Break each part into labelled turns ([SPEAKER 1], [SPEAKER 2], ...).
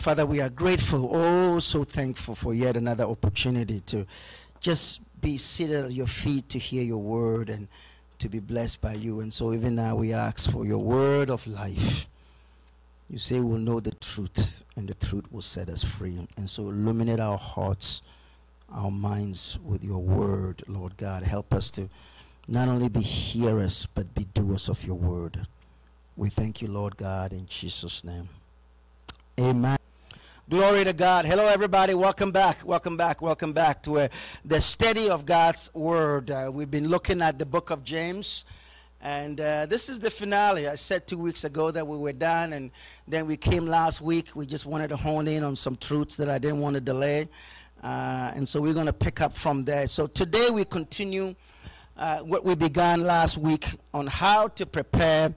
[SPEAKER 1] Father, we are grateful, oh, so thankful for yet another opportunity to just be seated at your feet to hear your word and to be blessed by you. And so, even now, we ask for your word of life. You say we'll know the truth, and the truth will set us free. And so, illuminate our hearts, our minds with your word, Lord God. Help us to not only be hearers, but be doers of your word. We thank you, Lord God, in Jesus' name. Amen. Glory to God. Hello, everybody. Welcome back. Welcome back. Welcome back to uh, the study of God's Word. Uh, we've been looking at the book of James, and uh, this is the finale. I said two weeks ago that we were done, and then we came last week. We just wanted to hone in on some truths that I didn't want to delay, uh, and so we're going to pick up from there. So today we continue uh, what we began last week on how to prepare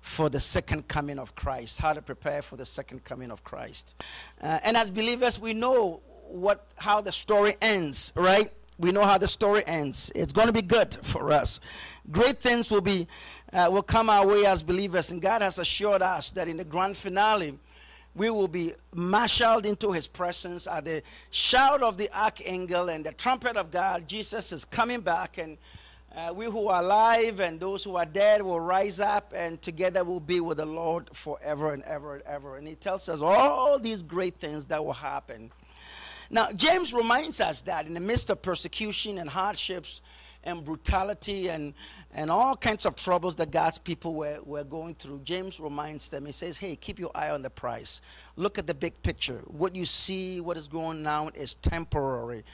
[SPEAKER 1] for the second coming of Christ, how to prepare for the second coming of Christ. Uh, and as believers, we know what how the story ends, right? We know how the story ends. It's going to be good for us. Great things will be uh, will come our way as believers, and God has assured us that in the grand finale, we will be marshaled into His presence at the shout of the archangel and the trumpet of God. Jesus is coming back, and uh, we who are alive and those who are dead will rise up and together we'll be with the Lord forever and ever and ever. And he tells us all these great things that will happen. Now, James reminds us that in the midst of persecution and hardships and brutality and, and all kinds of troubles that God's people were, were going through, James reminds them, he says, Hey, keep your eye on the prize. Look at the big picture. What you see, what is going on is temporary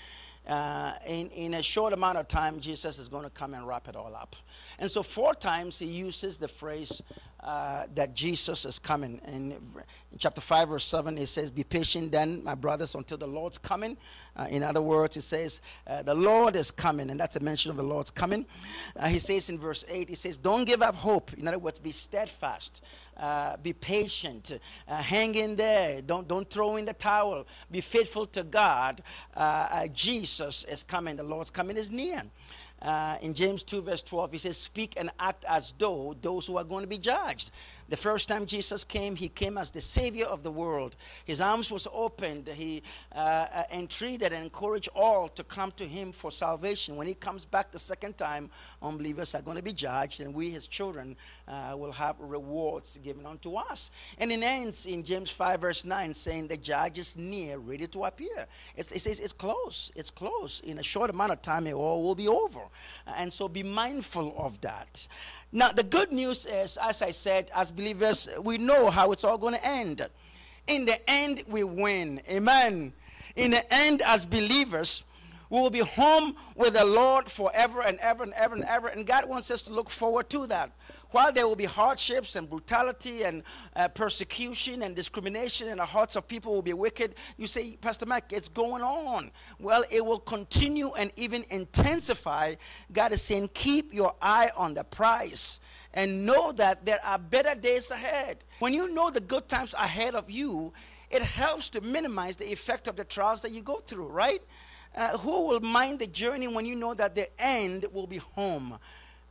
[SPEAKER 1] uh, in, in a short amount of time, Jesus is going to come and wrap it all up. And so, four times he uses the phrase uh, that Jesus is coming. And in chapter 5, verse 7, it says, Be patient then, my brothers, until the Lord's coming. Uh, in other words, it says, uh, The Lord is coming, and that's a mention of the Lord's coming. Uh, he says in verse 8, He says, Don't give up hope. In other words, be steadfast. Uh, be patient, uh, hang in there, don't, don't throw in the towel, be faithful to God. Uh, uh Jesus is coming, the Lord's coming is near. Uh, in James 2, verse 12, he says, Speak and act as though those who are going to be judged. The first time Jesus came, he came as the Savior of the world. His arms was opened. He uh, uh, entreated and encouraged all to come to him for salvation. When he comes back the second time, unbelievers are going to be judged, and we, his children, uh, will have rewards given unto us. And it ends in James 5, verse 9, saying, The judge is near, ready to appear. It's, it says it's close. It's close. In a short amount of time, it all will be over. And so be mindful of that. Now, the good news is, as I said, as believers, we know how it's all going to end. In the end, we win. Amen. In the end, as believers, we will be home with the Lord forever and ever and ever and ever. And God wants us to look forward to that. While there will be hardships and brutality and uh, persecution and discrimination, and the hearts of people will be wicked, you say, Pastor Mike, it's going on. Well, it will continue and even intensify. God is saying, keep your eye on the prize and know that there are better days ahead. When you know the good times ahead of you, it helps to minimize the effect of the trials that you go through, right? Uh, who will mind the journey when you know that the end will be home?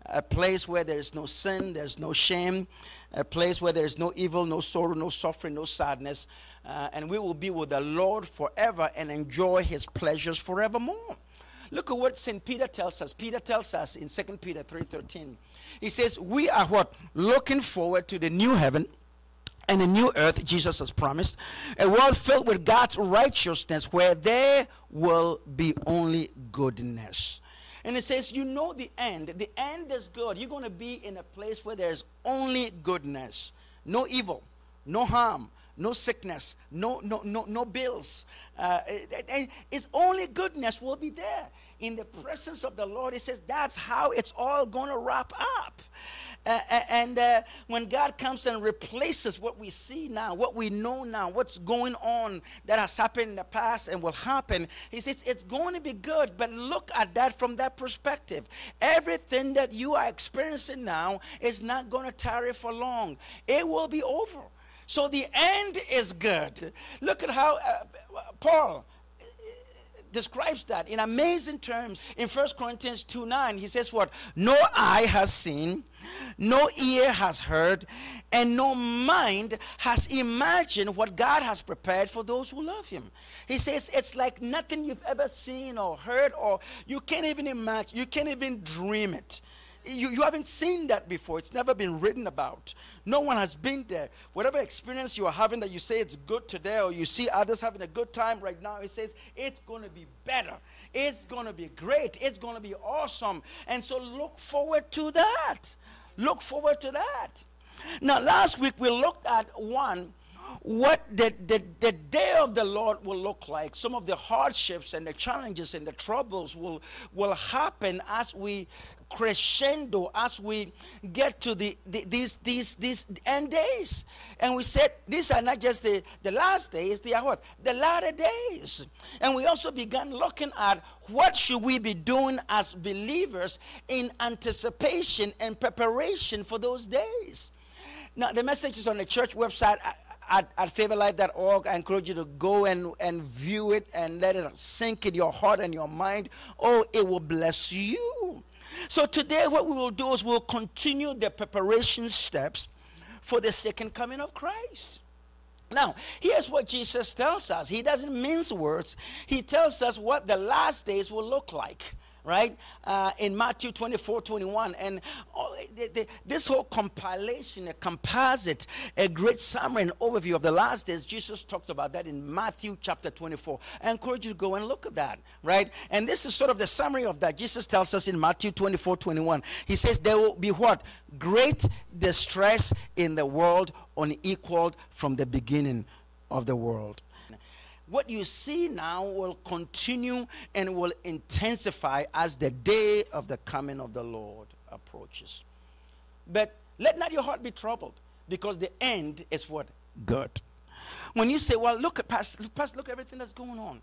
[SPEAKER 1] A place where there is no sin, there's no shame, a place where there is no evil, no sorrow, no suffering, no sadness. Uh, and we will be with the Lord forever and enjoy his pleasures forevermore. Look at what St. Peter tells us. Peter tells us in 2 Peter 3:13. He says, "We are what? Looking forward to the new heaven and a new earth Jesus has promised, a world filled with God's righteousness where there will be only goodness. And it says, You know the end. The end is good. You're going to be in a place where there's only goodness, no evil, no harm, no sickness, no, no, no, no bills. Uh, it, it's only goodness will be there. In the presence of the Lord, it says that's how it's all going to wrap up. Uh, and uh, when God comes and replaces what we see now, what we know now, what's going on that has happened in the past and will happen, He says it's going to be good. But look at that from that perspective. Everything that you are experiencing now is not going to tarry for long, it will be over. So the end is good. Look at how uh, Paul describes that in amazing terms. In 1 Corinthians 2 9, he says, What? No eye has seen, no ear has heard, and no mind has imagined what God has prepared for those who love Him. He says, It's like nothing you've ever seen or heard, or you can't even imagine, you can't even dream it. You, you haven't seen that before. It's never been written about. No one has been there. Whatever experience you are having that you say it's good today, or you see others having a good time right now, it says it's going to be better. It's going to be great. It's going to be awesome. And so look forward to that. Look forward to that. Now, last week we looked at one what the, the, the day of the Lord will look like. Some of the hardships and the challenges and the troubles will, will happen as we crescendo as we get to the, the, these these these end days. And we said these are not just the, the last days they are what? The latter days. And we also began looking at what should we be doing as believers in anticipation and preparation for those days. Now the message is on the church website at, at favorlife.org. I encourage you to go and, and view it and let it sink in your heart and your mind. Oh, it will bless you. So today, what we will do is we'll continue the preparation steps for the second coming of Christ. Now, here's what Jesus tells us. He doesn't mince words. He tells us what the last days will look like right? Uh, in Matthew 24, 21. And all, the, the, this whole compilation, a composite, a great summary and overview of the last days, Jesus talks about that in Matthew chapter 24. I encourage you to go and look at that, right? And this is sort of the summary of that. Jesus tells us in Matthew 24, 21. He says, There will be what? Great distress in the world unequaled from the beginning of the world what you see now will continue and will intensify as the day of the coming of the Lord approaches. But let not your heart be troubled, because the end is what? Good. When you say, well, look at past, past look at everything that's going on.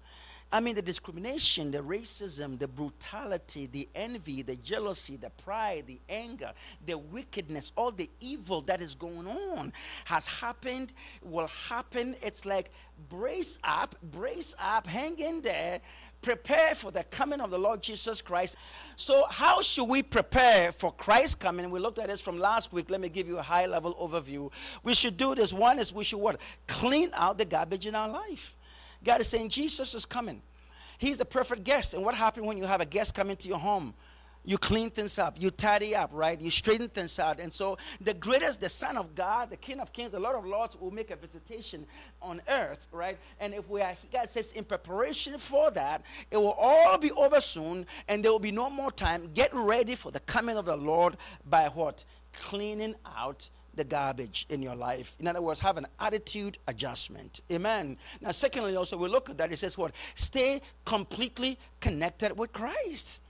[SPEAKER 1] I mean, the discrimination, the racism, the brutality, the envy, the jealousy, the pride, the anger, the wickedness, all the evil that is going on has happened, will happen. It's like brace up, brace up, hang in there, prepare for the coming of the Lord Jesus Christ. So, how should we prepare for Christ's coming? We looked at this from last week. Let me give you a high level overview. We should do this. One is we should what? Clean out the garbage in our life. God is saying Jesus is coming. He's the perfect guest. And what happens when you have a guest come into your home? You clean things up, you tidy up, right? You straighten things out. And so, the greatest, the Son of God, the King of Kings, the Lord of Lords will make a visitation on earth, right? And if we are, God says, in preparation for that, it will all be over soon, and there will be no more time. Get ready for the coming of the Lord by what? Cleaning out the garbage in your life. In other words, have an attitude adjustment. Amen. Now, secondly, also, we look at that. It says what? Stay completely connected with Christ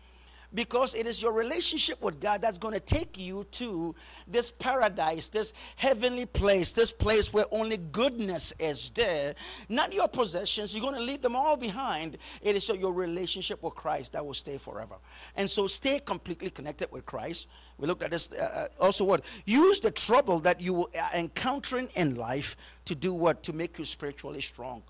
[SPEAKER 1] because it is your relationship with God that's going to take you to this paradise, this heavenly place, this place where only goodness is there. Not your possessions, you're going to leave them all behind. It is your relationship with Christ that will stay forever. And so stay completely connected with Christ. We looked at this uh, uh also what? Use the trouble that you are encountering in life to do what? To make you spiritually strong.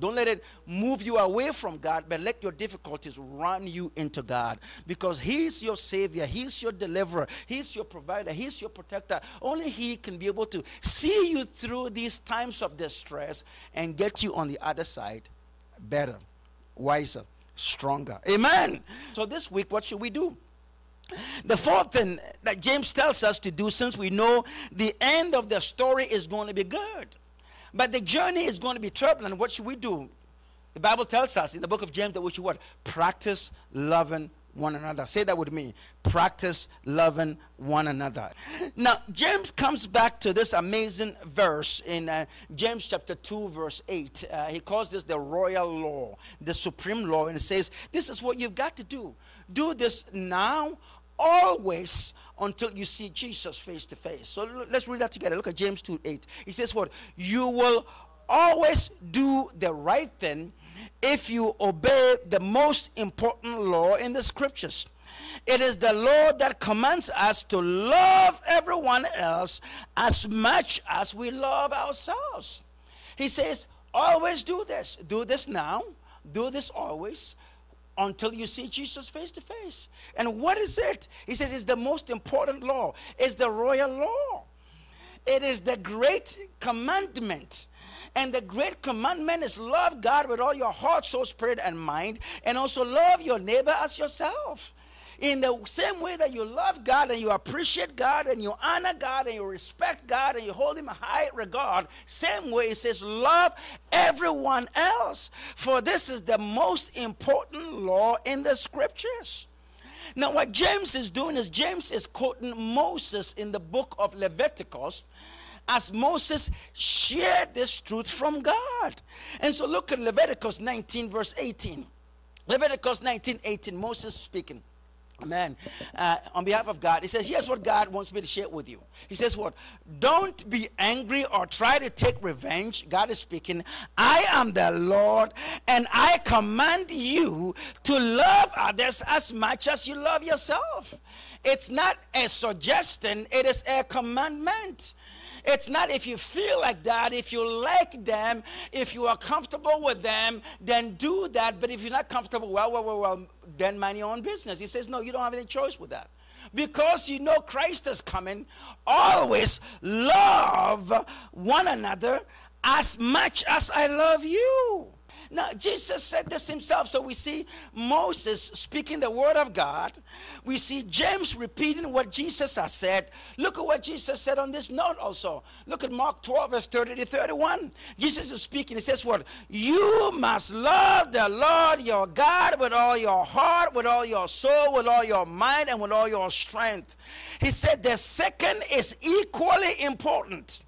[SPEAKER 1] Don't let it move you away from God, but let your difficulties run you into God because He's your Savior, He's your deliverer, He's your provider, He's your protector. Only He can be able to see you through these times of distress and get you on the other side better, wiser, stronger. Amen. So, this week, what should we do? The fourth thing that James tells us to do, since we know the end of the story is going to be good, but the journey is going to be turbulent. What should we do? The Bible tells us in the book of James that we should what? Practice loving one another. Say that with me. Practice loving one another. Now, James comes back to this amazing verse in uh, James chapter 2, verse 8. Uh, he calls this the royal law, the supreme law, and it says, This is what you've got to do. Do this now, always, until you see Jesus face to face. So let's read that together. Look at James 2 8. He says, What? You will always do the right thing if you obey the most important law in the scriptures. It is the law that commands us to love everyone else as much as we love ourselves. He says, always do this. Do this now. Do this always. Until you see Jesus face to face. And what is it? He says it's the most important law. It's the royal law. It is the great commandment. And the great commandment is love God with all your heart, soul, spirit, and mind, and also love your neighbor as yourself. In the same way that you love God and you appreciate God and you honor God and you respect God and you hold Him high regard, same way it says, love everyone else. For this is the most important law in the scriptures. Now, what James is doing is James is quoting Moses in the book of Leviticus as Moses shared this truth from God. And so look at Leviticus 19, verse 18. Leviticus 19, 18, Moses speaking. Amen. Uh, on behalf of God, he says, Here's what God wants me to share with you. He says, What? Don't be angry or try to take revenge. God is speaking. I am the Lord, and I command you to love others as much as you love yourself. It's not a suggestion, it is a commandment. It's not if you feel like that, if you like them, if you are comfortable with them, then do that. But if you're not comfortable, well, well, well, well, then mind your own business. He says, no, you don't have any choice with that. Because you know Christ is coming, always love one another as much as I love you. Now, Jesus said this himself. So we see Moses speaking the word of God. We see James repeating what Jesus has said. Look at what Jesus said on this note also. Look at Mark 12, verse 30 to 31. Jesus is speaking. He says, What? You must love the Lord your God with all your heart, with all your soul, with all your mind, and with all your strength. He said, The second is equally important.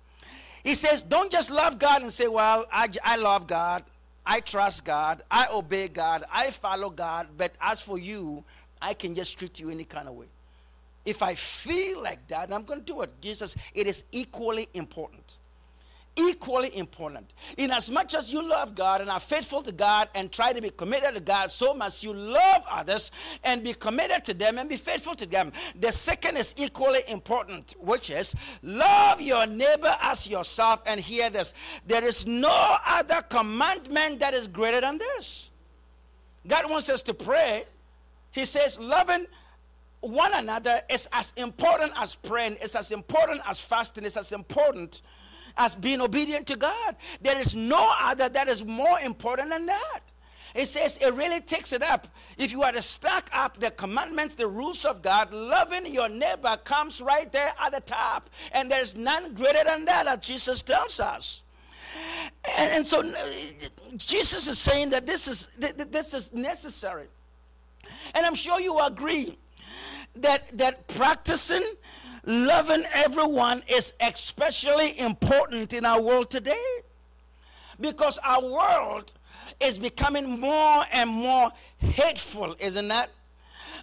[SPEAKER 1] He says, Don't just love God and say, Well, I, I love God. I trust God, I obey God, I follow God, but as for you, I can just treat you any kind of way. If I feel like that, I'm going to do it. Jesus, it is equally important equally important. In as much as you love God and are faithful to God and try to be committed to God, so must you love others and be committed to them and be faithful to them. The second is equally important, which is love your neighbor as yourself. And hear this there is no other commandment that is greater than this. God wants us to pray. He says, loving one another is as important as praying, it's as important as fasting, it's as important as being obedient to God. There is no other that is more important than that. It says it really takes it up. If you are to stack up the commandments, the rules of God, loving your neighbor comes right there at the top. And there's none greater than that, as Jesus tells us. And, and so Jesus is saying that this is, this is necessary. And I'm sure you agree that, that practicing loving everyone is especially important in our world today because our world is becoming more and more hateful, isn't that?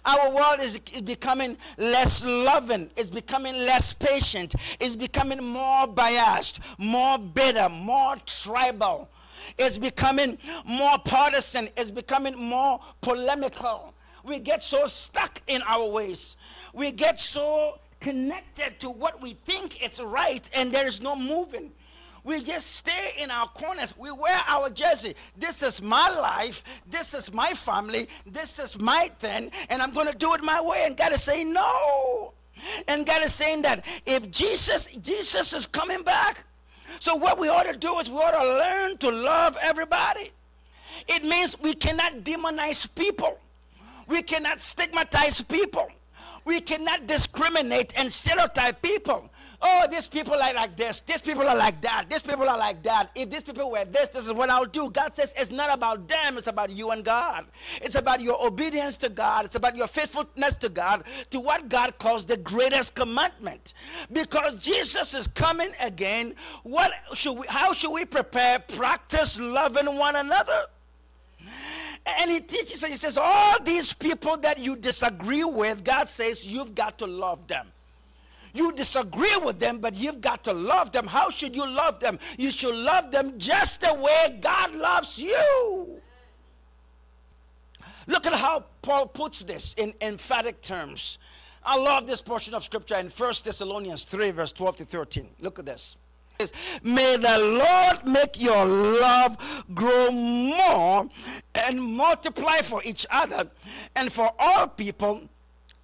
[SPEAKER 1] Our world is, is becoming less loving, it's becoming less patient, it's becoming more biased, more bitter, more tribal. It's becoming more partisan, it's becoming more polemical. We get so stuck in our ways. We get so connected to what we think it's right and there's no moving. We just stay in our corners. We wear our jersey. This is my life. This is my family. This is my thing. And I'm going to do it my way. And God is saying, no. And God is saying that if Jesus, Jesus is coming back. So what we ought to do is we ought to learn to love everybody. It means we cannot demonize people. We cannot stigmatize people. Cannot discriminate and stereotype people. Oh, these people are like this. These people are like that. These people are like that. If these people were this, this is what I'll do. God says it's not about them, it's about you and God. It's about your obedience to God. It's about your faithfulness to God, to what God calls the greatest commandment. Because Jesus is coming again. What should we how should we prepare? Practice loving one another. And he teaches, and he says, all these people that you disagree with, God says you've got to love them. You disagree with them, but you've got to love them. How should you love them? You should love them just the way God loves you. Look at how Paul puts this in emphatic terms. I love this portion of scripture in 1 Thessalonians 3, verse 12 to 13. Look at this. May the Lord make your love grow more and multiply for each other and for all people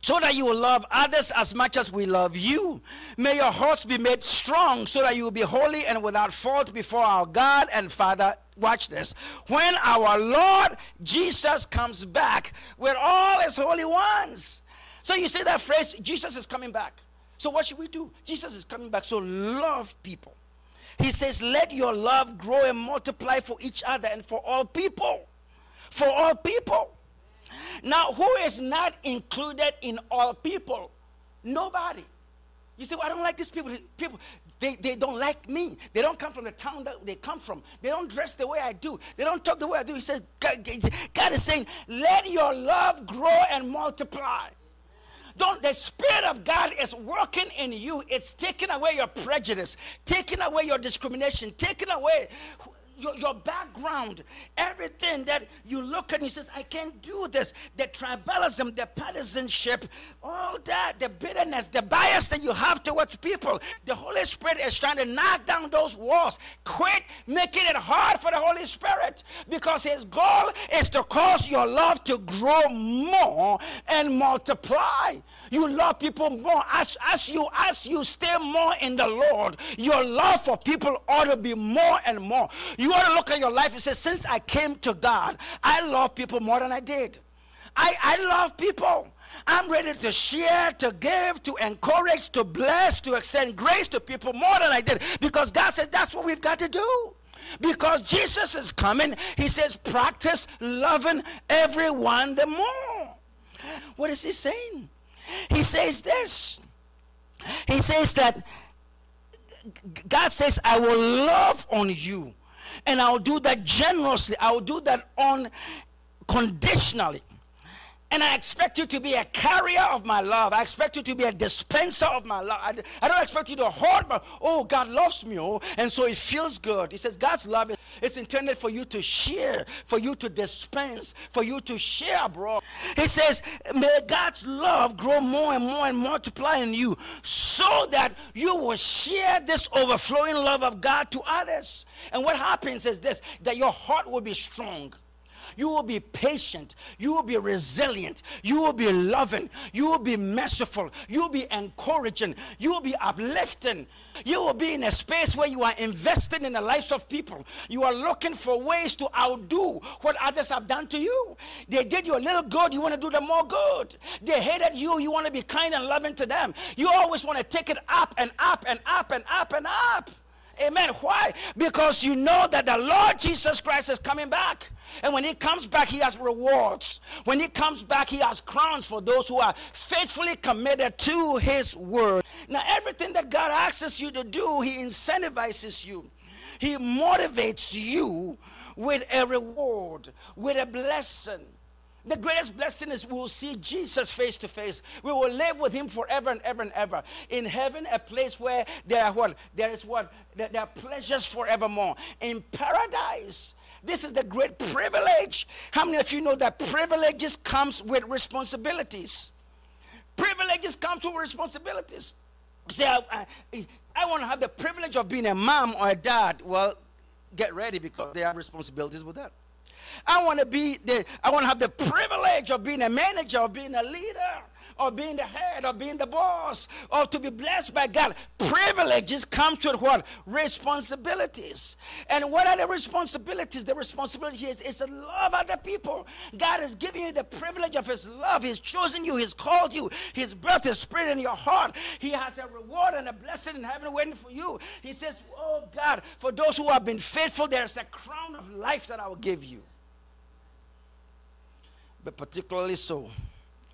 [SPEAKER 1] so that you will love others as much as we love you. May your hearts be made strong so that you will be holy and without fault before our God and Father. Watch this. When our Lord Jesus comes back with all his holy ones. So you see that phrase, Jesus is coming back. So what should we do? Jesus is coming back. So love people. He says, Let your love grow and multiply for each other and for all people. For all people. Now, who is not included in all people? Nobody. You say, well, I don't like these people. People, they, they don't like me. They don't come from the town that they come from. They don't dress the way I do. They don't talk the way I do. He says, God, God is saying, let your love grow and multiply. Don't the Spirit of God is working in you. It's taking away your prejudice, taking away your discrimination, taking away your, your background, everything that you look at and you says, I can't do this. The tribalism, the partisanship, all that, the bitterness, the bias that you have towards people. The Holy Spirit is trying to knock down those walls. Quit making it hard for the Holy Spirit because his goal is to cause your love to grow more and multiply. You love people more. As, as you as you stay more in the Lord, your love for people ought to be more and more. You you ought to look at your life and say, Since I came to God, I love people more than I did. I, I love people. I'm ready to share, to give, to encourage, to bless, to extend grace to people more than I did because God said that's what we've got to do. Because Jesus is coming, He says, practice loving everyone the more. What is He saying? He says this. He says that God says, I will love on you and I'll do that generously. I'll do that unconditionally. And I expect you to be a carrier of my love. I expect you to be a dispenser of my love. I, I don't expect you to hoard, but oh, God loves me, oh, and so it feels good. He says God's love is intended for you to share, for you to dispense, for you to share, bro. He says, may God's love grow more and more and multiply in you, so that you will share this overflowing love of God to others. And what happens is this: that your heart will be strong you will be patient. You will be resilient. You will be loving. You will be merciful. You will be encouraging. You will be uplifting. You will be in a space where you are investing in the lives of people. You are looking for ways to outdo what others have done to you. They did you a little good. You want to do them more good. They hated you. You want to be kind and loving to them. You always want to take it up and up and up and up and up. Amen. Why? Because you know that the Lord Jesus Christ is coming back. And when he comes back, he has rewards. When he comes back, he has crowns for those who are faithfully committed to his word. Now, everything that God asks you to do, he incentivizes you, he motivates you with a reward, with a blessing. The greatest blessing is we will see Jesus face to face. We will live with him forever and ever and ever. In heaven, a place where there are what? There is what? There, there are pleasures forevermore. In paradise, this is the great privilege. How many of you know that privileges comes with responsibilities? Privileges come with responsibilities. Say, I, I, I want to have the privilege of being a mom or a dad. Well, get ready because there are responsibilities with that. I want to be the, I want to have the privilege of being a manager, of being a leader of being the head of being the boss or to be blessed by God. Privileges come with what? Responsibilities. And what are the responsibilities? The responsibility is, is to love other people. God has given you the privilege of His love. He's chosen you, He's called you, He's birthed His Spirit in your heart. He has a reward and a blessing in heaven waiting for you. He says, Oh God, for those who have been faithful, there's a crown of life that I will give you. But particularly so,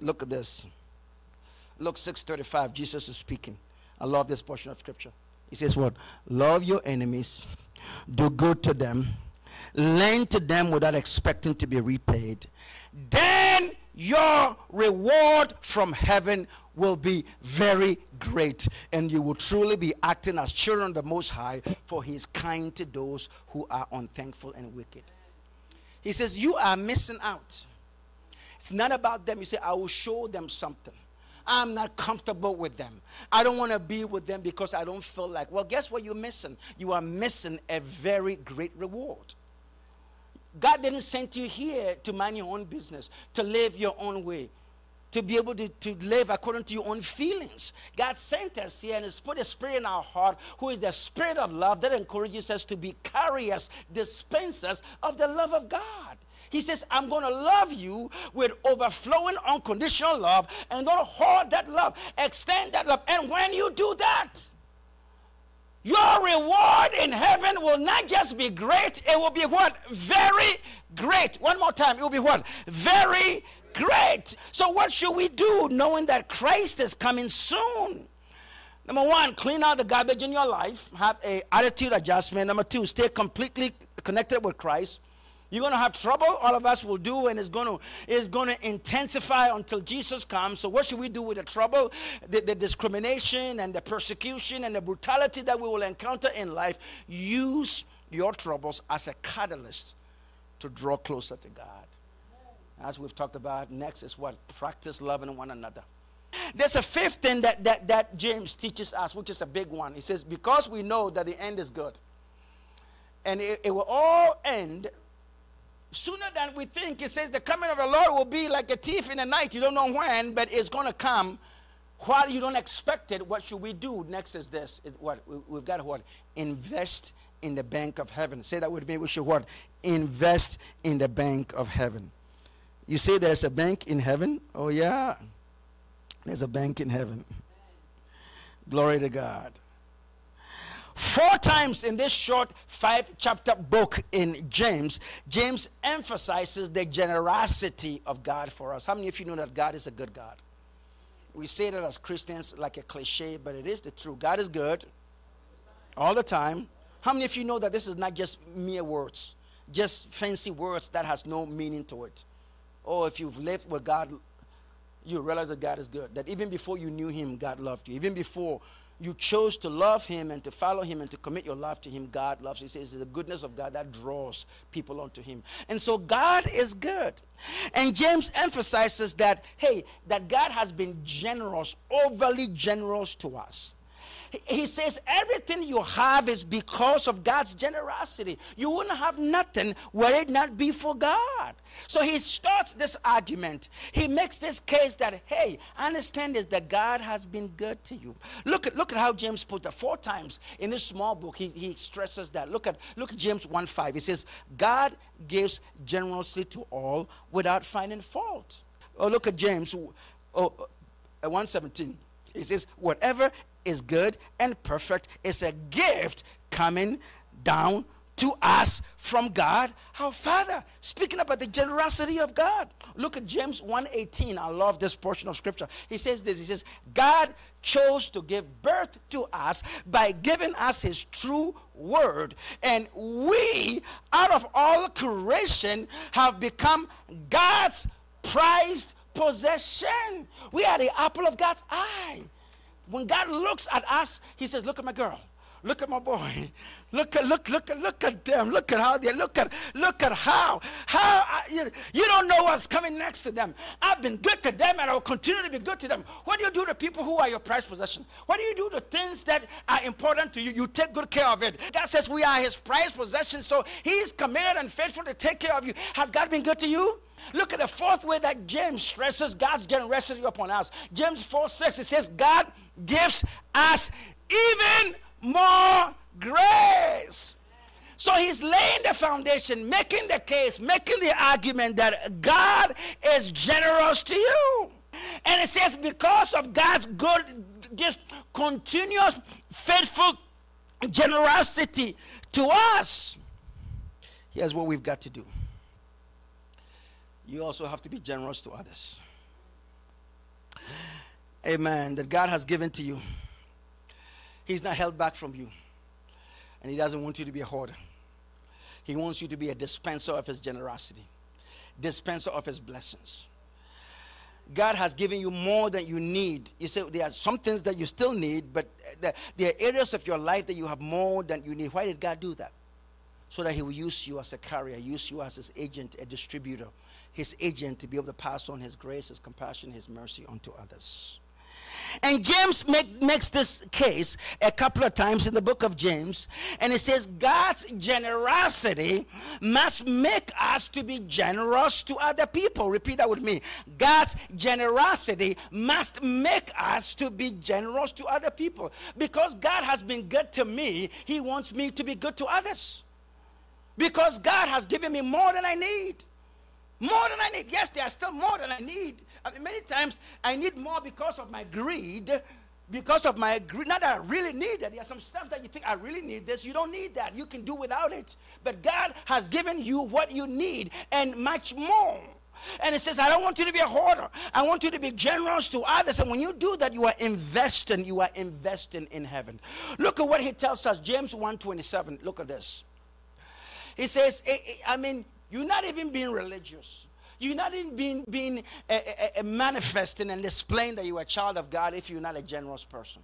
[SPEAKER 1] look at this. Luke 6:35, Jesus is speaking. I love this portion of scripture. He says, What? Love your enemies, do good to them, lend to them without expecting to be repaid. Then your reward from heaven will be very great, and you will truly be acting as children of the Most High, for He is kind to those who are unthankful and wicked. He says, You are missing out. It's not about them. You say, I will show them something. I'm not comfortable with them. I don't want to be with them because I don't feel like, well, guess what you're missing? You are missing a very great reward. God didn't send you here to mind your own business, to live your own way, to be able to, to live according to your own feelings. God sent us here and has put a spirit in our heart who is the spirit of love that encourages us to be carriers, dispensers of the love of God. He says, I'm going to love you with overflowing unconditional love and going to hold that love, extend that love. And when you do that, your reward in heaven will not just be great, it will be what? Very great. One more time, it will be what? Very great. So, what should we do knowing that Christ is coming soon? Number one, clean out the garbage in your life. Have a attitude adjustment. Number two, stay completely connected with Christ. You're going to have trouble. All of us will do, and it's going to it's going to intensify until Jesus comes. So, what should we do with the trouble, the, the discrimination, and the persecution, and the brutality that we will encounter in life? Use your troubles as a catalyst to draw closer to God. As we've talked about, next is what practice loving one another. There's a fifth thing that, that, that James teaches us, which is a big one. He says, Because we know that the end is good, and it, it will all end sooner than we think. It says the coming of the Lord will be like a thief in the night. You don't know when, but it's going to come while you don't expect it. What should we do? Next is this. It, what we've got to what invest in the bank of heaven. Say that with me. We should what invest in the bank of heaven. You say there's a bank in heaven. Oh yeah, there's a bank in heaven. Glory to God. Four times in this short five chapter book in James, James emphasizes the generosity of God for us. How many of you know that God is a good God? We say that as Christians like a cliche, but it is the truth. God is good all the time. How many of you know that this is not just mere words, just fancy words that has no meaning to it? Oh, if you've lived with God, you realize that God is good. That even before you knew Him, God loved you. Even before you chose to love him and to follow him and to commit your life to him, God loves. He says the goodness of God that draws people unto him. And so God is good. And James emphasizes that, hey, that God has been generous, overly generous to us. He says everything you have is because of God's generosity. You wouldn't have nothing were it not be for God. So he starts this argument. He makes this case that, hey, understand this that God has been good to you. Look at look at how James put that four times in this small book. He, he stresses that. Look at look at James 1 5. He says, God gives generously to all without finding fault. Oh, look at James oh, uh, 117. He says, whatever is good and perfect. It's a gift coming down to us from God our Father. Speaking about the generosity of God. Look at James 1:18. I love this portion of scripture. He says this. He says, God chose to give birth to us by giving us his true word. And we, out of all creation, have become God's prized possession. We are the apple of God's eye. When God looks at us, He says, Look at my girl. Look at my boy. Look at look look at look at them. Look at how they look at look at how how I, you, you don't know what's coming next to them. I've been good to them and I will continue to be good to them. What do you do to people who are your prized possession? What do you do to things that are important to you? You take good care of it. God says we are His prized possession, so He is committed and faithful to take care of you. Has God been good to you? Look at the fourth way that James stresses God's generosity upon us. James 4 6, it says, God gives us even more grace. So he's laying the foundation, making the case, making the argument that God is generous to you. And it says, because of God's good, just continuous, faithful generosity to us, here's what we've got to do you also have to be generous to others. Amen. That God has given to you. He's not held back from you. And He doesn't want you to be a hoarder. He wants you to be a dispenser of His generosity, dispenser of His blessings. God has given you more than you need. You say there are some things that you still need, but there are areas of your life that you have more than you need. Why did God do that? So that He will use you as a carrier, use you as His agent, a distributor his agent to be able to pass on his grace, his compassion, his mercy onto others. And James make, makes this case a couple of times in the book of James. And he says, God's generosity must make us to be generous to other people. Repeat that with me. God's generosity must make us to be generous to other people. Because God has been good to me, He wants me to be good to others. Because God has given me more than I need. More than I need. Yes, there are still more than I need. I mean, many times I need more because of my greed, because of my greed. Not that I really need it. There's some stuff that you think I really need this. You don't need that. You can do without it. But God has given you what you need and much more. And it says, I don't want you to be a hoarder. I want you to be generous to others. And when you do that, you are investing. You are investing in heaven. Look at what he tells us. James 1.27. Look at this. He says, I mean, you're not even being religious. You're not even being, being uh, uh, manifesting and displaying that you're a child of God if you're not a generous person.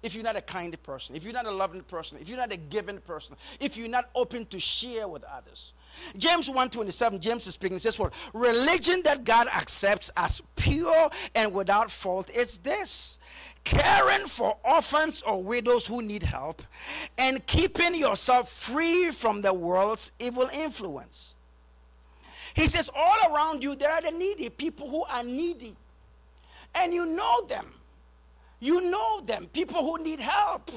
[SPEAKER 1] If you're not a kind person, if you're not a loving person, if you're not a giving person, if you're not open to share with others. James 1:27, James is speaking, says what? Religion that God accepts as pure and without fault is this caring for orphans or widows who need help, and keeping yourself free from the world's evil influence. He says, all around you, there are the needy, people who are needy. And you know them. You know them, people who need help.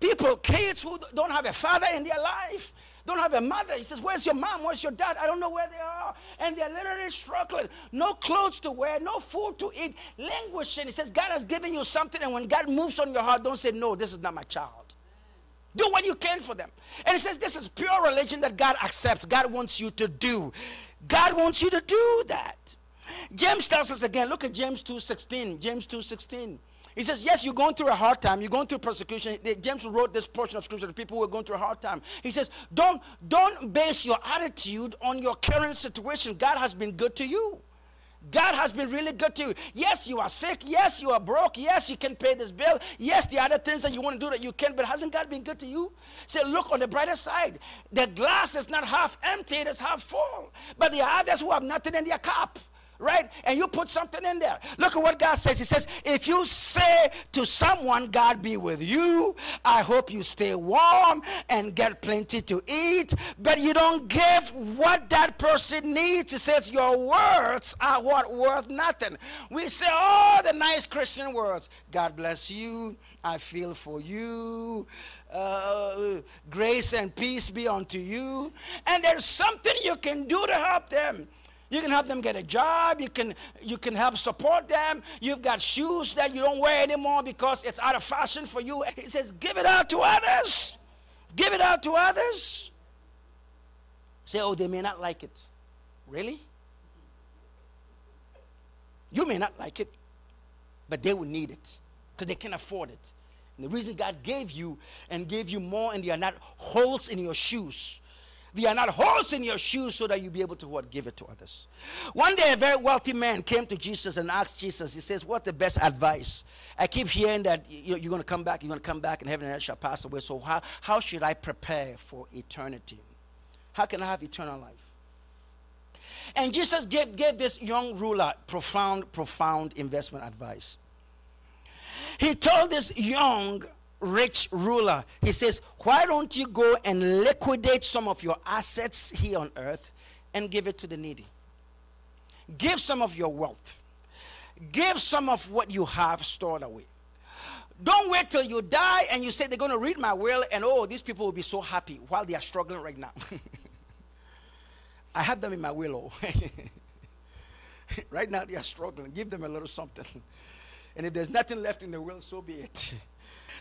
[SPEAKER 1] People, kids who don't have a father in their life, don't have a mother. He says, Where's your mom? Where's your dad? I don't know where they are. And they're literally struggling. No clothes to wear, no food to eat, languishing. He says, God has given you something, and when God moves on your heart, don't say, No, this is not my child. Do what you can for them. And he says, This is pure religion that God accepts. God wants you to do. God wants you to do that. James tells us again, look at James 2.16. James 2.16. He says, Yes, you're going through a hard time. You're going through persecution. James wrote this portion of scripture to people who are going through a hard time. He says, Don't, don't base your attitude on your current situation. God has been good to you. God has been really good to you. Yes, you are sick. Yes, you are broke. Yes, you can pay this bill. Yes, the other things that you want to do that you can, but hasn't God been good to you? Say, look on the brighter side. The glass is not half empty, it is half full. But the others who have nothing in their cup right? And you put something in there. Look at what God says. He says, if you say to someone, God be with you, I hope you stay warm and get plenty to eat, but you don't give what that person needs. He says, your words are what worth nothing. We say all the nice Christian words. God bless you. I feel for you. Uh, grace and peace be unto you. And there's something you can do to help them. You can help them get a job. You can, you can help support them. You've got shoes that you don't wear anymore because it's out of fashion for you. He says, give it out to others. Give it out to others. Say, oh, they may not like it. Really? You may not like it, but they will need it because they can afford it. And the reason God gave you and gave you more, and there are not holes in your shoes they are not holes in your shoes so that you'll be able to what give it to others. One day, a very wealthy man came to Jesus and asked Jesus, he says, What's the best advice? I keep hearing that you're going to come back, you're going to come back, and heaven and earth shall pass away. So, how, how should I prepare for eternity? How can I have eternal life? And Jesus gave, gave this young ruler profound, profound investment advice. He told this young rich ruler. He says, Why don't you go and liquidate some of your assets here on earth and give it to the needy? Give some of your wealth, give some of what you have stored away. Don't wait till you die and you say they're going to read my will and oh, these people will be so happy while they are struggling right now. I have them in my will. Oh. right now they are struggling. Give them a little something. And if there's nothing left in the will, so be it.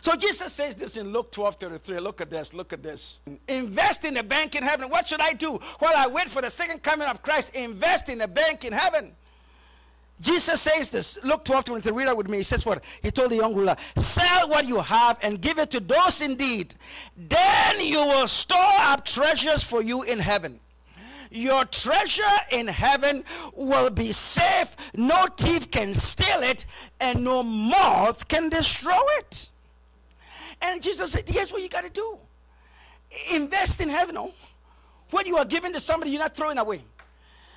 [SPEAKER 1] So Jesus says this in Luke 12 33. Look at this, look at this. Invest in a bank in heaven. What should I do while I wait for the second coming of Christ? Invest in a bank in heaven. Jesus says this. Luke 12 23. Read it with me. He says what? He told the young ruler, Sell what you have and give it to those indeed. Then you will store up treasures for you in heaven your treasure in heaven will be safe. No thief can steal it, and no moth can destroy it. And Jesus said, Here's what you got to do invest in heaven. Oh. What you are giving to somebody, you're not throwing away.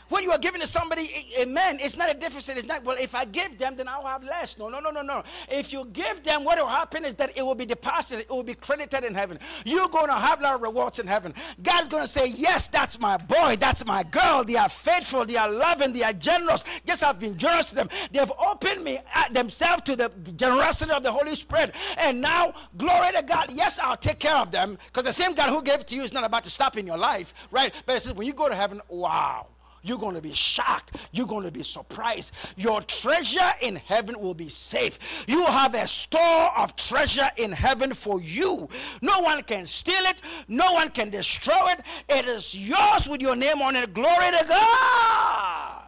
[SPEAKER 1] When you are giving to somebody, amen, it's not a deficit. It's not, well, if I give them, then I'll have less. No, no, no, no, no. If you give them, what will happen is that it will be deposited, it will be credited in heaven. You're going to have a lot of rewards in heaven. God's going to say, Yes, that's my boy, that's my girl. They are faithful, they are loving, they are generous. Yes, I've been generous to them. They have opened me uh, themselves to the generosity of the Holy Spirit. And now, glory to God, yes, I'll take care of them because the same God who gave it to you is not about to stop in your life, right? But it says, when you go to heaven, wow. You're going to be shocked. You're going to be surprised. Your treasure in heaven will be safe. You have a store of treasure in heaven for you. No one can steal it, no one can destroy it. It is yours with your name on it. Glory to God.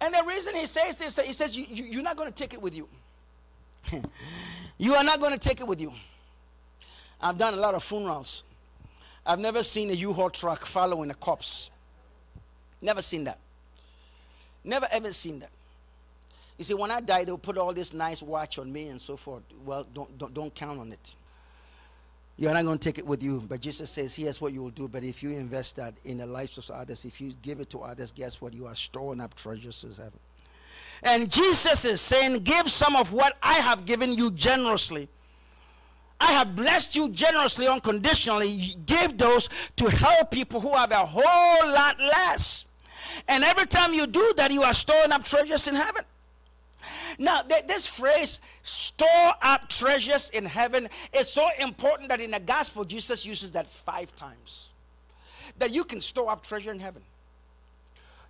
[SPEAKER 1] And the reason he says this, he says, you, you, You're not going to take it with you. you are not going to take it with you. I've done a lot of funerals. I've never seen a U-Haul truck following a corpse. Never seen that. Never ever seen that. You see, when I die, they'll put all this nice watch on me and so forth. Well, don't, don't, don't count on it. You're not going to take it with you. But Jesus says, here's what you will do. But if you invest that in the lives of others, if you give it to others, guess what? You are storing up treasures in heaven. And Jesus is saying, give some of what I have given you generously. I have blessed you generously, unconditionally. Give those to help people who have a whole lot less. And every time you do that, you are storing up treasures in heaven. Now, th- this phrase, store up treasures in heaven, is so important that in the gospel, Jesus uses that five times. That you can store up treasure in heaven.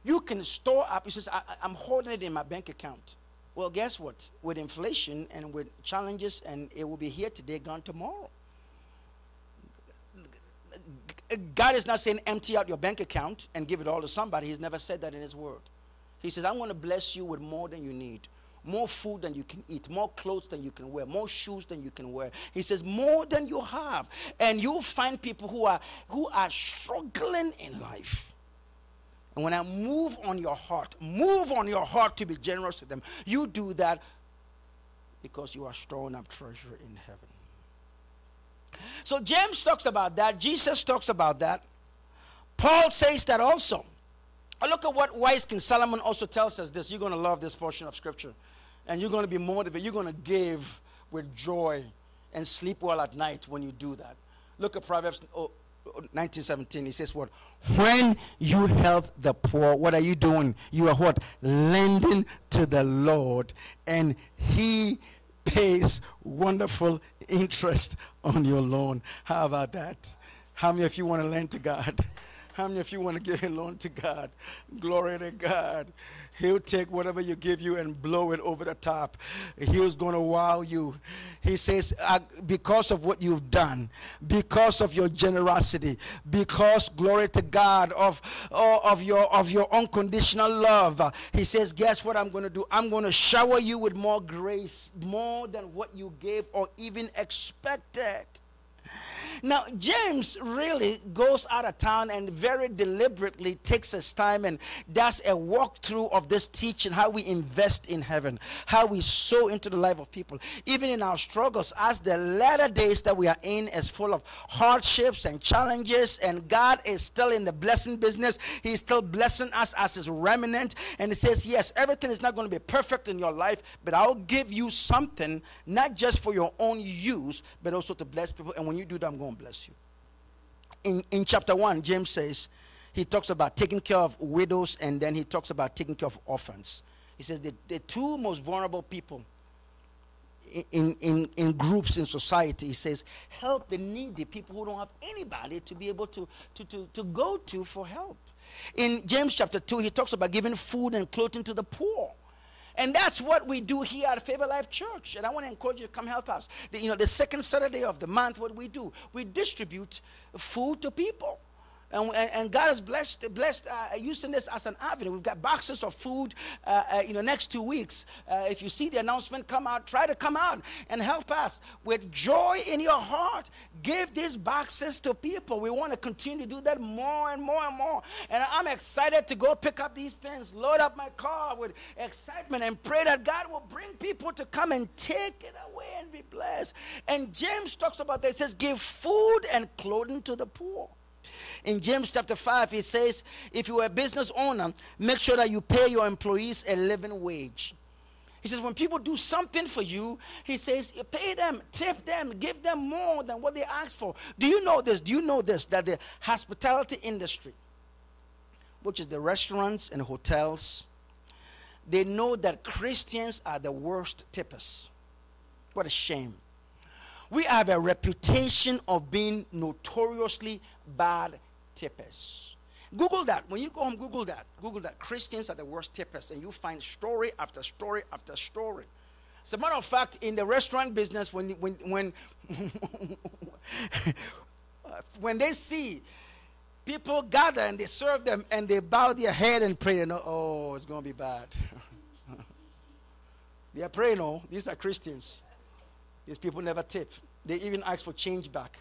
[SPEAKER 1] You can store up, he says, I, I'm holding it in my bank account. Well, guess what? With inflation and with challenges, and it will be here today, gone tomorrow. God is not saying empty out your bank account and give it all to somebody. He's never said that in His Word. He says, I want to bless you with more than you need, more food than you can eat, more clothes than you can wear, more shoes than you can wear. He says, more than you have. And you'll find people who are who are struggling in life. And when I move on your heart, move on your heart to be generous to them, you do that because you are storing up treasure in heaven. So James talks about that. Jesus talks about that. Paul says that also. I look at what wise King Solomon also tells us this. You're going to love this portion of scripture. And you're going to be motivated. You're going to give with joy and sleep well at night when you do that. Look at Proverbs 1917. He says what? When you help the poor, what are you doing? You are what? Lending to the Lord. And he pays wonderful interest on your loan. How about that? How many of you want to lend to God? How many of you want to give a loan to God? Glory to God. He'll take whatever you give you and blow it over the top. He's going to wow you. He says, because of what you've done, because of your generosity, because glory to God of, uh, of your of your unconditional love. He says, guess what I'm going to do? I'm going to shower you with more grace, more than what you gave or even expected. Now, James really goes out of town and very deliberately takes his time and does a walkthrough of this teaching how we invest in heaven, how we sow into the life of people. Even in our struggles, as the latter days that we are in is full of hardships and challenges, and God is still in the blessing business. He's still blessing us as his remnant. And he says, Yes, everything is not going to be perfect in your life, but I'll give you something, not just for your own use, but also to bless people. And when you do that, I'm going bless you. In, in chapter 1, James says, he talks about taking care of widows and then he talks about taking care of orphans. He says the, the two most vulnerable people in, in, in groups in society, he says, help the needy people who don't have anybody to be able to, to, to, to go to for help. In James chapter 2, he talks about giving food and clothing to the poor. And that's what we do here at Favor Life Church. And I want to encourage you to come help us. The, you know, the second Saturday of the month, what we do, we distribute food to people. And, and, and, God has blessed, blessed uh, using this as an avenue. We've got boxes of food, uh, uh, you know, next two weeks. Uh, if you see the announcement come out, try to come out and help us with joy in your heart. Give these boxes to people. We want to continue to do that more and more and more. And I'm excited to go pick up these things, load up my car with excitement, and pray that God will bring people to come and take it away and be blessed. And James talks about that. He says, Give food and clothing to the poor. In James chapter 5, he says, if you're a business owner, make sure that you pay your employees a living wage. He says, when people do something for you, he says, pay them, tip them, give them more than what they ask for. Do you know this? Do you know this? That the hospitality industry, which is the restaurants and hotels, they know that Christians are the worst tippers. What a shame. We have a reputation of being notoriously bad tippers. Google that. When you go home, Google that. Google that. Christians are the worst tippers, and you find story after story after story. As a matter of fact, in the restaurant business, when when when when they see people gather and they serve them and they bow their head and pray, know, oh, it's going to be bad. they are praying, oh, these are Christians. These people never tip. They even ask for change back.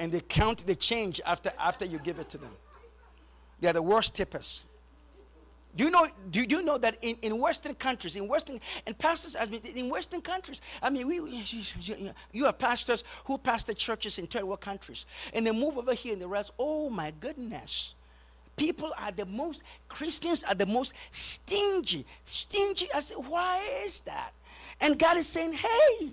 [SPEAKER 1] And they count the change after, after you give it to them. They are the worst tippers. Do you know? Do you know that in, in Western countries, in Western and pastors, I mean, in Western countries, I mean, we, you have pastors who pastor churches in third world countries, and they move over here and the rest. Oh my goodness, people are the most Christians are the most stingy, stingy. I said, why is that? And God is saying, hey.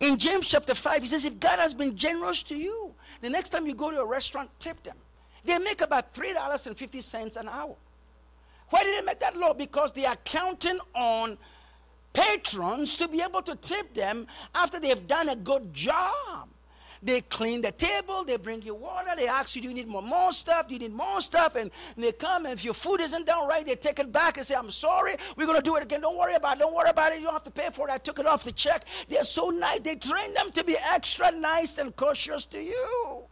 [SPEAKER 1] In James chapter 5, he says, if God has been generous to you, the next time you go to a restaurant, tip them. They make about $3.50 an hour. Why did they make that law? Because they are counting on patrons to be able to tip them after they've done a good job. They clean the table, they bring you water, they ask you, Do you need more, more stuff? Do you need more stuff? And, and they come, and if your food isn't done right, they take it back and say, I'm sorry, we're going to do it again. Don't worry about it, don't worry about it. You don't have to pay for it. I took it off the check. They're so nice. They train them to be extra nice and cautious to you.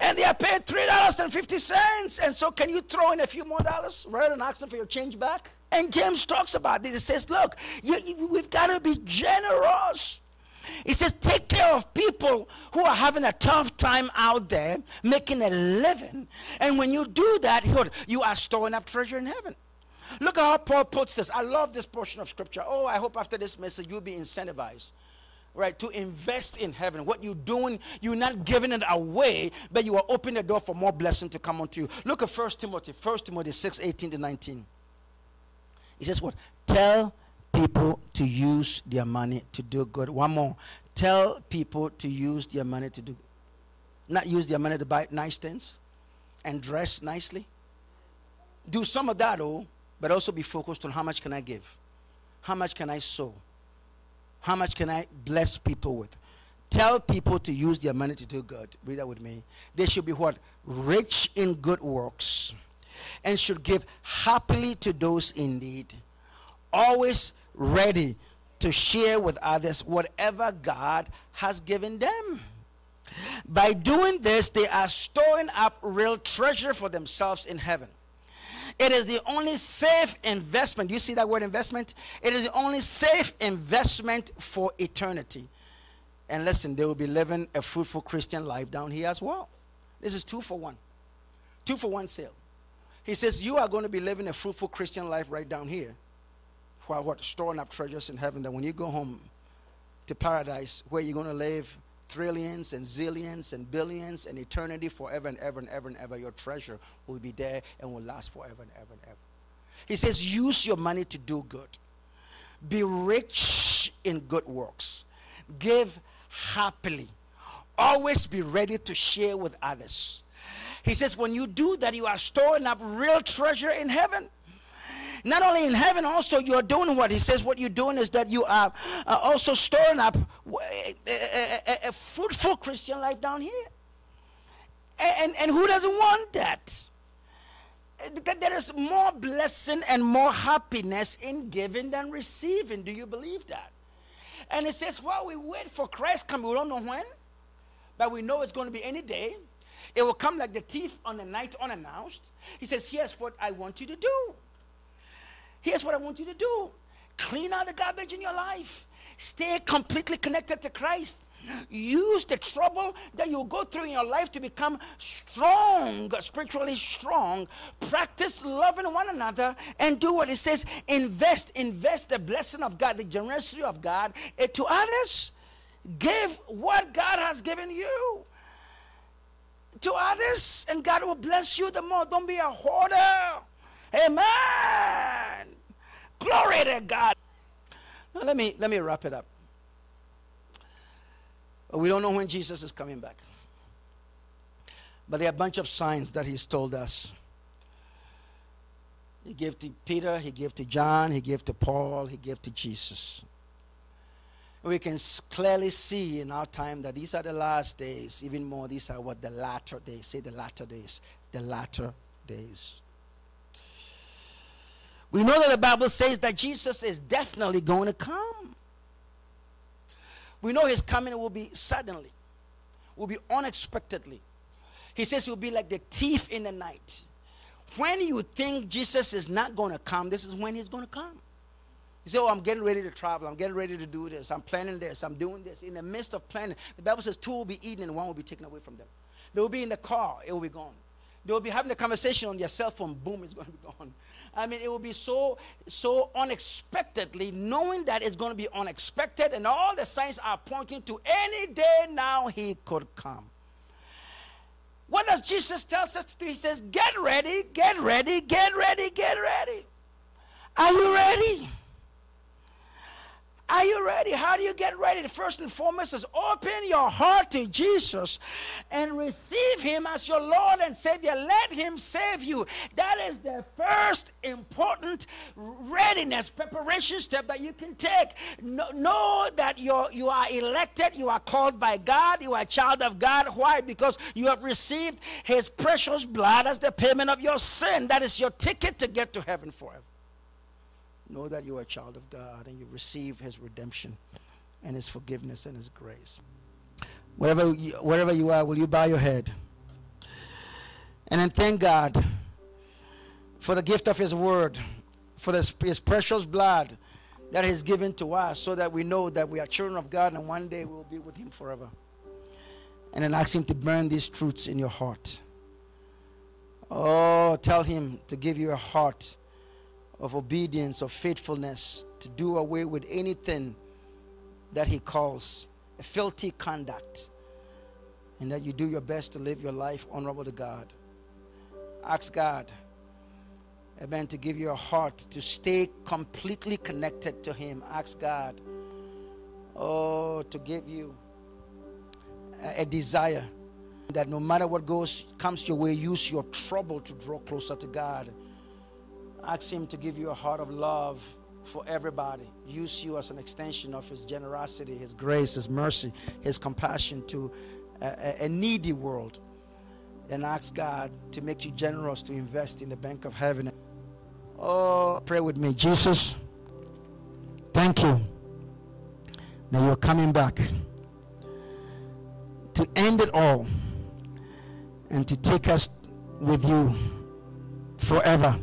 [SPEAKER 1] And they are paid $3.50. And so, can you throw in a few more dollars rather than asking for your change back? And James talks about this. He says, Look, you, you, we've got to be generous. He says, take care of people who are having a tough time out there making a living. And when you do that, you are storing up treasure in heaven. Look at how Paul puts this. I love this portion of scripture. Oh, I hope after this message you'll be incentivized, right, to invest in heaven. What you're doing, you're not giving it away, but you are opening the door for more blessing to come onto you. Look at 1 Timothy, 1 Timothy 6, 18 to 19. He says, What? Tell people to use their money to do good. One more. Tell people to use their money to do not use their money to buy nice things and dress nicely. Do some of that, oh, but also be focused on how much can I give? How much can I sow? How much can I bless people with? Tell people to use their money to do good. Read that with me. They should be what? Rich in good works and should give happily to those in need. Always ready to share with others whatever God has given them. By doing this, they are storing up real treasure for themselves in heaven. It is the only safe investment. You see that word investment? It is the only safe investment for eternity. And listen, they will be living a fruitful Christian life down here as well. This is two for one. Two for one sale. He says, You are going to be living a fruitful Christian life right down here while what? Storing up treasures in heaven that when you go home to paradise where you're going to live trillions and zillions and billions and eternity forever and ever and ever and ever your treasure will be there and will last forever and ever and ever. He says use your money to do good. Be rich in good works. Give happily. Always be ready to share with others. He says when you do that you are storing up real treasure in heaven not only in heaven, also you're doing what he says. What you're doing is that you are uh, also storing up a, a, a, a, fruitful Christian life down here. And, and, and who doesn't want that? There is more blessing and more happiness in giving than receiving. Do you believe that? And it says, while we wait for Christ come, we don't know when, but we know it's going to be any day. It will come like the thief on the night unannounced. He says, Here's what I want you to do. Here's what I want you to do clean out the garbage in your life, stay completely connected to Christ. Use the trouble that you go through in your life to become strong, spiritually strong. Practice loving one another and do what it says. Invest, invest the blessing of God, the generosity of God to others. Give what God has given you. to others, and God will bless you the more. Don't be a hoarder. Amen. Glory to God. Now let me let me wrap it up. We don't know when Jesus is coming back. But there are a bunch of signs that he's told us. He gave to Peter, he gave to John, he gave to Paul, he gave to Jesus. We can clearly see in our time that these are the last days. Even more, these are what the latter days. Say the latter days. The latter days. We know that the Bible says that Jesus is definitely going to come. We know his coming will be suddenly, will be unexpectedly. He says he'll be like the thief in the night. When you think Jesus is not going to come, this is when he's going to come. You say, Oh, I'm getting ready to travel. I'm getting ready to do this. I'm planning this. I'm doing this. In the midst of planning, the Bible says two will be eaten and one will be taken away from them. They will be in the car, it will be gone. They will be having a conversation on their cell phone, boom, it's going to be gone. I mean, it will be so, so unexpectedly, knowing that it's going to be unexpected, and all the signs are pointing to any day now he could come. What does Jesus tell us to do? He says, Get ready, get ready, get ready, get ready. Are you ready? Are you ready? How do you get ready? First and foremost is open your heart to Jesus and receive Him as your Lord and Savior. Let Him save you. That is the first important readiness, preparation step that you can take. Know, know that you're, you are elected, you are called by God, you are a child of God. Why? Because you have received His precious blood as the payment of your sin. That is your ticket to get to heaven forever. Know that you are a child of God and you receive His redemption and His forgiveness and His grace. Wherever you, wherever you are, will you bow your head? And then thank God for the gift of His Word, for this, His precious blood that He's given to us, so that we know that we are children of God and one day we will be with Him forever. And then ask Him to burn these truths in your heart. Oh, tell Him to give you a heart of obedience, of faithfulness, to do away with anything that He calls a filthy conduct, and that you do your best to live your life honorable to God. Ask God, amen, to give you a heart to stay completely connected to Him. Ask God, oh, to give you a, a desire that no matter what goes comes your way, use your trouble to draw closer to God Ask Him to give you a heart of love for everybody. Use you as an extension of His generosity, His grace, His mercy, His compassion to a, a, needy world. And ask God to make you generous to invest in the bank of heaven. Oh, pray with me. Jesus, thank you. Now you're coming back to end it all and to take us with you forever.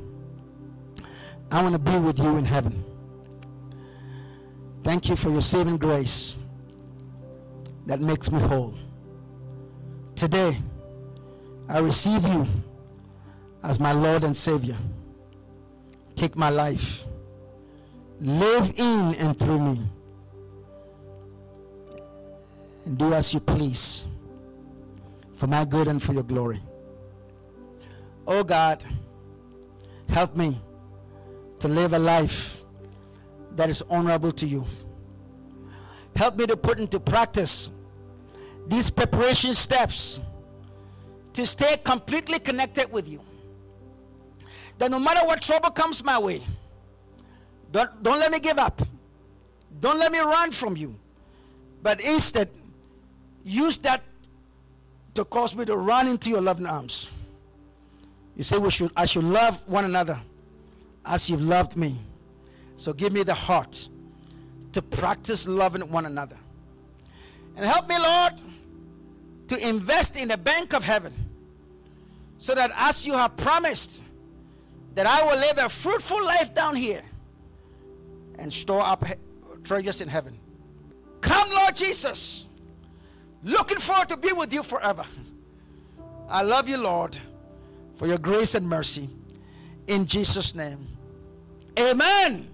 [SPEAKER 1] I want to be with you in heaven. Thank you for your saving grace that makes me whole. Today, I receive you as my Lord and Savior. Take my life. Live in and through me. And do as you please for my good and for your glory. Oh God, help me to live a life that is honorable to you. Help me to put into practice these preparation steps to stay completely connected with you. That no matter what trouble comes my way, don't, don't let me give up. Don't let me run from you. But instead, use that to cause me to run into your loving arms. You say we should I should love one another as you've loved me. So give me the heart to practice loving one another. And help me, Lord, to invest in the bank of heaven so that as you have promised, that I will live a fruitful life down here and store up treasures in heaven. Come, Lord Jesus. Looking forward to be with you forever. I love you, Lord, for your grace and mercy. In Jesus' name. Amen.